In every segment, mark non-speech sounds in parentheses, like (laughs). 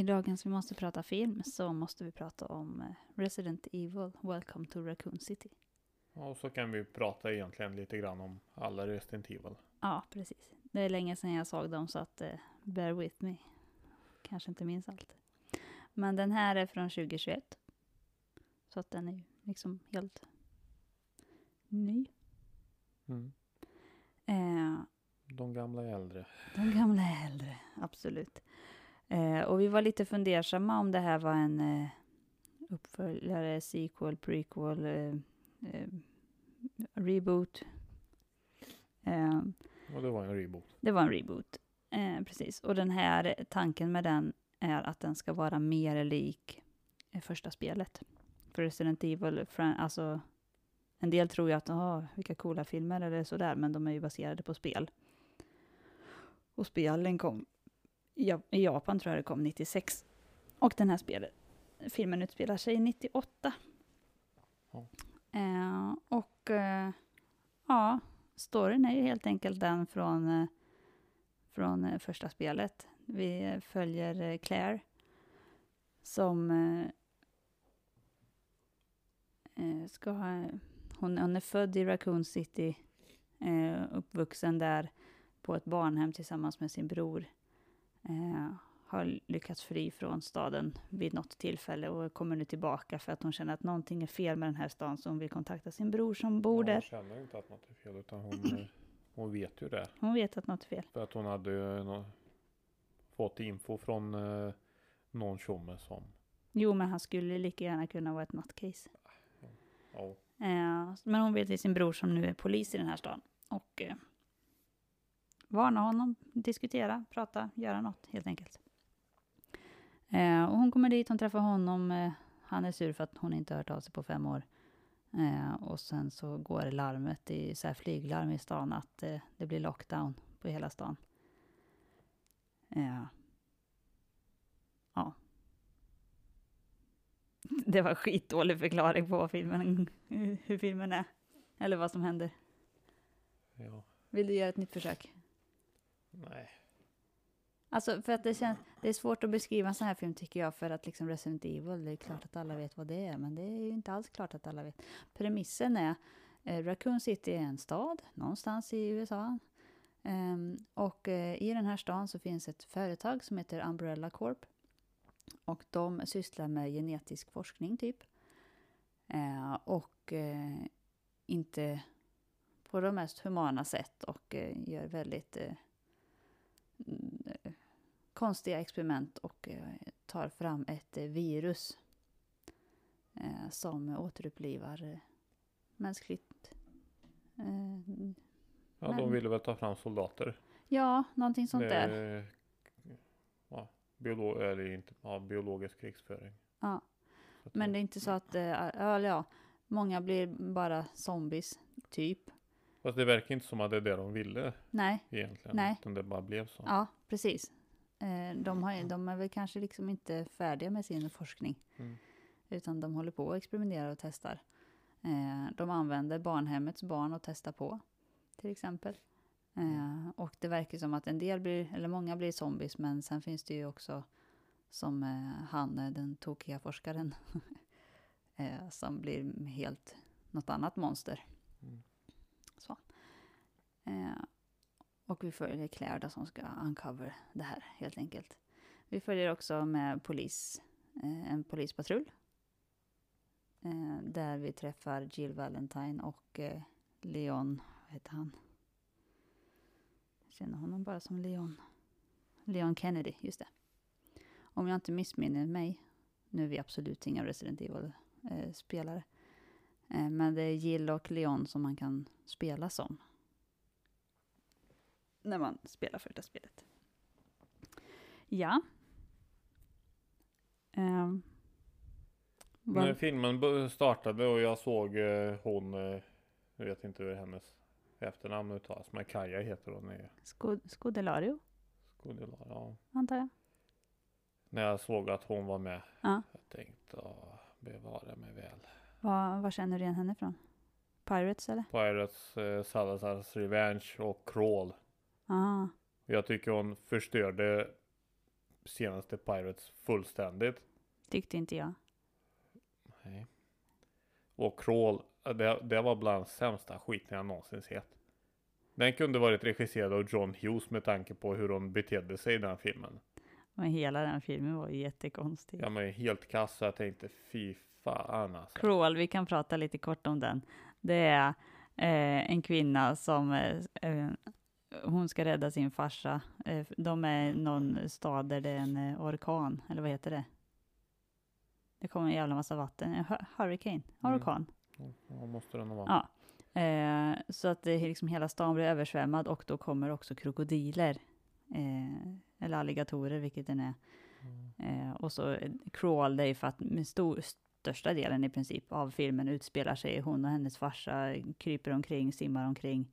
I dagens Vi måste prata film så måste vi prata om eh, Resident Evil Welcome to Raccoon City. Och så kan vi prata egentligen lite grann om alla Resident Evil. Ja, precis. Det är länge sedan jag såg dem så att eh, bear with me. Kanske inte minns allt. Men den här är från 2021. Så att den är ju liksom helt ny. Mm. Eh, De gamla är äldre. De gamla är äldre, absolut. Eh, och vi var lite fundersamma om det här var en eh, uppföljare, sequel, prequel, eh, eh, reboot. Eh, Och det var en reboot. det var en reboot, eh, precis. Och den här tanken med den är att den ska vara mer lik första spelet. För Resident Evil, alltså en del tror ju att, åh, vilka coola filmer eller sådär, men de är ju baserade på spel. Och spelen kom, i Ja- i Japan tror jag det kom 96. Och den här spelet, filmen utspelar sig 98. Ja. Eh, och eh, ja, storyn är ju helt enkelt den från, eh, från eh, första spelet. Vi följer eh, Claire som eh, ska ha, hon, hon är född i Raccoon City, eh, uppvuxen där på ett barnhem tillsammans med sin bror. Eh, har lyckats fly från staden vid något tillfälle och kommer nu tillbaka för att hon känner att någonting är fel med den här stan så hon vill kontakta sin bror som bor Ja, Hon där. känner inte att något är fel utan hon, hon vet ju det. Hon vet att något är fel. För att hon hade ju nå- fått info från eh, någon tjomme som Jo, men han skulle lika gärna kunna vara ett nattcase. ja, Eh, men hon vill till sin bror som nu är polis i den här stan. Och eh, varna honom, diskutera, prata, göra något helt enkelt. Eh, och hon kommer dit, hon träffar honom. Eh, han är sur för att hon inte har hört av sig på fem år. Eh, och sen så går larmet, i, så här flyglarm i stan, att eh, det blir lockdown på hela stan. Eh, ja. (laughs) Det var skitdålig förklaring på filmen, hur filmen är. Eller vad som händer. ja, Vill du göra ett nytt försök? Nej. Alltså för att det känns, det är svårt att beskriva en sån här film tycker jag för att liksom Resident Evil, det är klart att alla vet vad det är, men det är ju inte alls klart att alla vet. Premissen är, eh, Raccoon City är en stad någonstans i USA. Ehm, och eh, i den här stan så finns ett företag som heter Umbrella Corp. Och de sysslar med genetisk forskning typ. Eh, och eh, inte på de mest humana sätt och eh, gör väldigt eh, konstiga experiment och eh, tar fram ett eh, virus eh, som återupplivar mänskligt... Ja, Men- de ville väl ta fram soldater. ja, någonting sånt Det där. är, Ja, biolo eller inte, ja, biologisk krigsföring. Ja. Men det är inte så att, ja, ja, många blir bara zombies, typ. Fast det verkar inte som att det är det de ville Nej, egentligen. Nej. Utan det bara blev så. ja, precis. Eh, de, har, de är väl kanske liksom inte färdiga med sin forskning. Mm. Utan de håller på och experimenterar och testar. Eh, de använder barnhemmets barn att testa på, till exempel. Eh, och det verkar som att en del blir, eller många blir zombies, men sen finns det ju också som han, den tokiga forskaren, (laughs) som blir helt något annat monster. Mm. Så. Eh, och vi följer Claire då, som ska uncover det här helt enkelt. Vi följer också med polis, eh, en polispatrull. Eh, där vi träffar Jill Valentine och eh, Leon, vad heter han? Jag känner honom bara som Leon. Leon Kennedy, just det. Om jag inte missminner mig, nu är vi absolut inga Resident Evil-spelare. Eh, eh, men det är Jill och Leon som man kan spela som. När man spelar första spelet. Ja. Um, När filmen startade och jag såg eh, hon, eh, jag vet inte hur hennes efternamn uttalas, men Kaja heter hon Skod- Scodelario, Skådela. Ja. antar jag. När jag såg att hon var med. Ja. Jag tänkte, "Åh, bevara mig väl. Vad, vad känner du igen henne från? Pirates eller? Pirates, eh, Salazar's Revenge och Crawl. Ah, Jag tycker hon förstörde senaste Pirates fullständigt. Tyckte inte jag. Nej. Och Crawl, det, det var bland sämsta skiten jag någonsin sett. Den kunde varit regisserad av John Hughes med tanke på hur hon betedde sig i den filmen. Men hela den filmen var jättekonstig. Ja men helt kass så jag tänkte fy fan alltså. Crawl, vi kan prata lite kort om den. Det är eh, en kvinna som eh, eh hon ska rädda sin farsa. Eh, de är någon stad där det är en eh, orkan, eller vad heter det? Det kommer en jävla massa vatten. En hurricane? Orkan? Mm. Ja, måste det nog vara. Ja. Eh, så att det, liksom hela stan blir översvämmad och då kommer också krokodiler. Eh, eller alligatorer, vilket den är. Mm. Eh, och så crawl, det är för att med stor, största delen i princip av filmen utspelar sig hon och hennes farsa kryper omkring, simmar omkring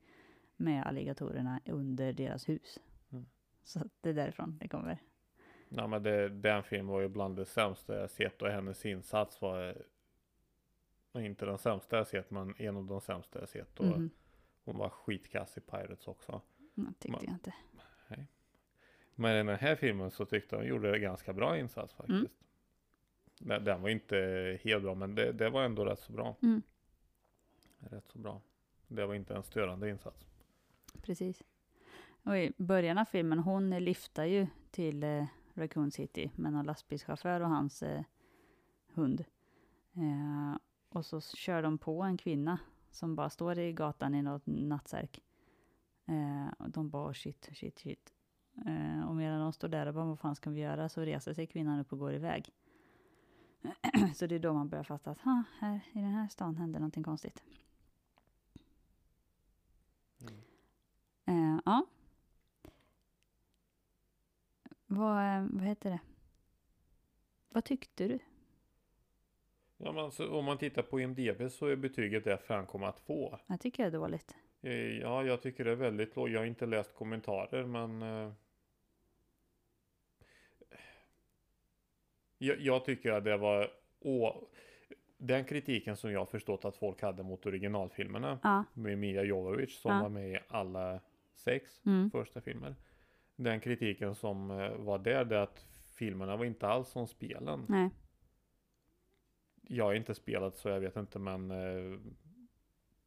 med alligatorerna under deras hus. Mm. Så det är därifrån det kommer. Ja men det, den filmen var ju bland det sämsta jag sett och hennes insats var inte den sämsta jag sett men en av de sämsta jag sett. Och mm. Hon var skitkass i Pirates också. Det tyckte men, jag inte. Nej. Men i den här filmen så tyckte jag hon gjorde en ganska bra insats faktiskt. Mm. Den var inte helt bra men det, det var ändå rätt så bra. Mm. Rätt så bra. Det var inte en störande insats. Precis. Och i början av filmen, hon lyfter ju till eh, Raccoon City med någon lastbilschaufför och hans eh, hund. Eh, och så kör de på en kvinna som bara står i gatan i något nattsärk. Eh, och de bara shit, shit, shit. Eh, och medan de står där och bara vad fan ska vi göra så reser sig kvinnan upp och går iväg. (clears throat) så det är då man börjar fatta att här i den här stan händer någonting konstigt. Mm. Ja. Vad, vad heter det? Vad tyckte du? Ja, men alltså, om man tittar på IMDB så är betyget 5,2. Jag tycker det är dåligt. Eh, ja, jag tycker det är väldigt lågt. Jag har inte läst kommentarer, men... Eh, jag, jag, tycker att det var... Å, den kritiken som jag förstått att folk hade mot originalfilmerna ja. med Mia Jovovich som ja. var med i alla sex mm. första filmer. Den kritiken som eh, var där, det är att filmerna var inte alls som spelen. Nej. Jag har inte spelat så jag vet inte men eh,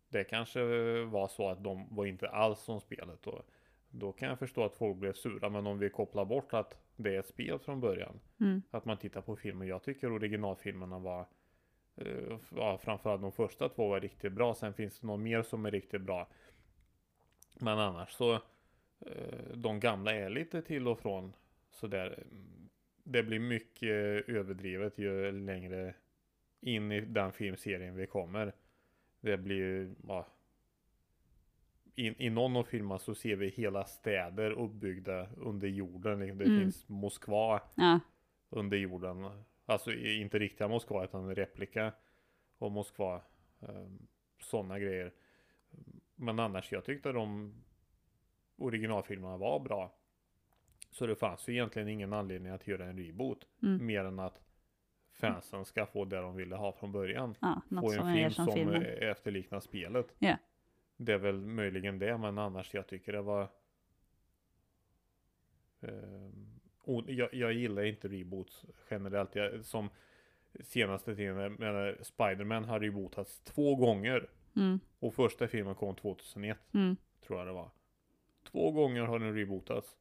det kanske var så att de var inte alls som spelet. Och då kan jag förstå att folk blev sura. Men om vi kopplar bort att det är ett spel från början. Mm. Att man tittar på filmen. Jag tycker originalfilmerna var eh, ja, framförallt de första två var riktigt bra. Sen finns det någon mer som är riktigt bra. Men annars så eh, de gamla är lite till och från sådär. Det blir mycket överdrivet ju längre in i den filmserien vi kommer. Det blir ju, ja, i, i någon av filmerna så ser vi hela städer uppbyggda under jorden. Det mm. finns Moskva ja. under jorden. Alltså inte riktiga Moskva utan replika av Moskva. Um, Sådana grejer. Men annars, jag tyckte de originalfilmerna var bra. Så det fanns ju egentligen ingen anledning att göra en reboot. Mm. Mer än att fansen ska få det de ville ha från början. Ja, få en film som, som efterliknar spelet. Yeah. Det är väl möjligen det, men annars jag tycker det var... Eh, jag, jag, gillar inte reboots generellt. Jag, som senaste tiden, Spiderman har rebootats två gånger. Mm. Och första filmen kom 2001. Mm. Tror jag det var. Två gånger har den rebootats.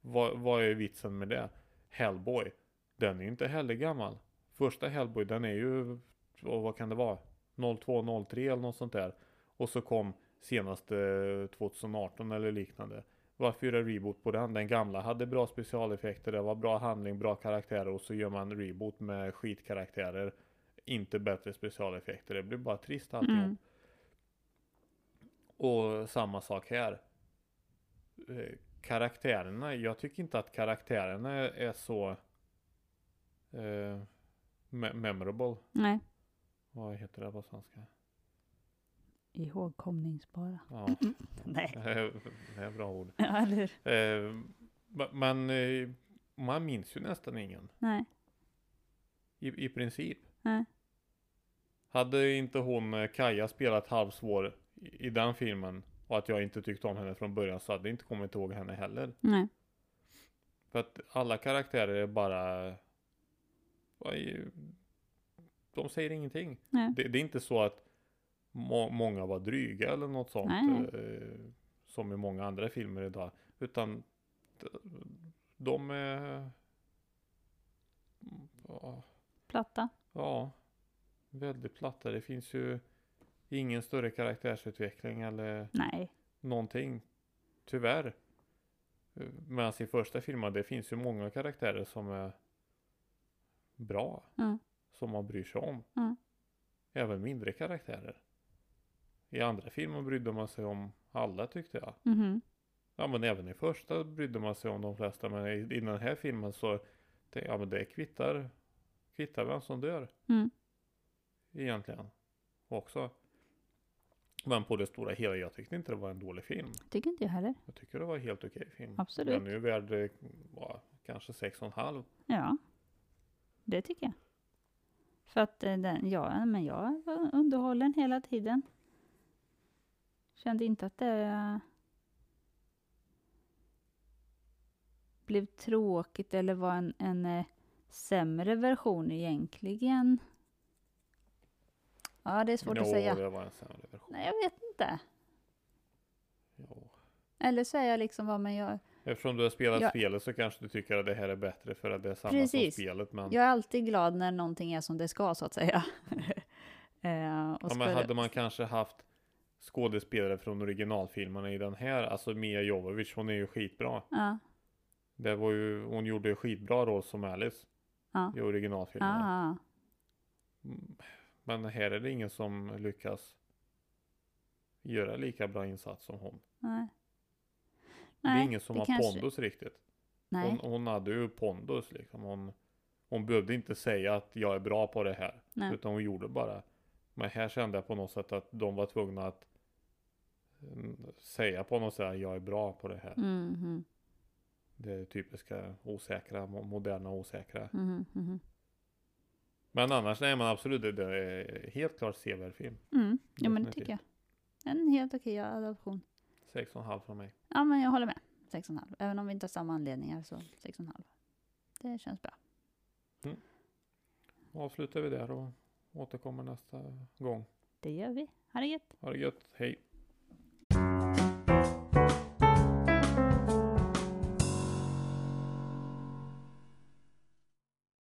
Vad, vad är vitsen med det? Hellboy. Den är inte heller gammal. Första Hellboy den är ju, vad kan det vara? 02, 03 eller något sånt där. Och så kom senaste 2018 eller liknande. Varför göra reboot på den? Den gamla hade bra specialeffekter, det var bra handling, bra karaktärer och så gör man reboot med skitkaraktärer. Inte bättre specialeffekter, det blir bara trist alltihop. Mm. Och samma sak här. Eh, karaktärerna, jag tycker inte att karaktärerna är så eh, memorable. Nej. Vad heter det på svenska? Ihågkomningsbara. Ja. (laughs) Nej. (laughs) Det är bra ord. Ja, eller eh, Men eh, man minns ju nästan ingen. Nej. I, i princip. Nej. Hade inte hon, eh, Kaja, spelat halvsvår i, den filmen och att jag inte tyckte om henne från början så hade jag inte kommit ihåg henne heller. Nej. För att alla karaktärer är bara... De säger ingenting. Det, det är inte så att må, många var dryga eller något sånt. Nej. Eh, som i många andra filmer idag. Utan de är... Ja, Platta. Ja, väldigt platta. Det finns ju ingen större karaktärsutveckling eller Nej. någonting. Tyvärr. Medan i första filmen, det finns ju många karaktärer som är bra. Mm. Som man bryr sig om. Mm. Även mindre karaktärer. I andra filmer brydde man sig om alla tyckte jag. Mhm. Ja men även i första brydde man sig om de flesta. Men i, i den här filmen så, det, ja men det kvittar, kvittar vem som dör. Mm. egentligen också. Men på det stora hela, jag tyckte inte det var en dålig film. Tycker inte jag heller. Jag tycker det var en helt okej film. Absolut. Den är ju värd eh, vad, kanske sex och en halv. Ja. Det tycker jag. För att eh, den, ja, men jag var underhållen hela tiden. Kände inte att det blev tråkigt eller var en, en eh, sämre version egentligen. Ja, det är svårt jo, att säga. det var en sämre version. Nej, jag vet inte. Jo. Eller så är jag liksom vad man gör. Eftersom du har spelat Ja. spelet så kanske du tycker att det här är bättre för att det är samma Precis. som spelet. Men, Jag är alltid glad när någonting är som det ska, så att säga. (laughs) eh, ja, men skulle- hade man kanske haft skådespelare från originalfilmerna i den här, alltså Mia Jovovich, hon är ju skitbra. Ja, Det var ju, hon gjorde ju skitbra roll som Alice ja. i originalfilmerna. Mm, Men här är det ingen som lyckas göra lika bra insats som hon. nej. det är Nej, ingen som har kanske- pondus riktigt. Nej, Hon, hon hade ju pondus liksom. Hon, hon behövde inte säga att jag är bra på det här. nej. Utan hon gjorde bara. Men här kände jag på något sätt att de var tvungna att mm, säga på något sätt att jag är bra på det här. Mhm, Det typiska osäkra, mo- moderna osäkra. mhm, mhm. Men annars, nej men absolut, det, det är helt klart sevärd film. Mm. Ja, men det tycker jag. En helt okej adoption. Sex och en halv från mig. Ja, men jag håller med. Sex och en halv. Även om vi inte har samma anledningar så sex och en halv. Det känns bra. Avslutar vi där och återkommer nästa gång. Det gör vi. Ha det gött. Ha det gött, hej!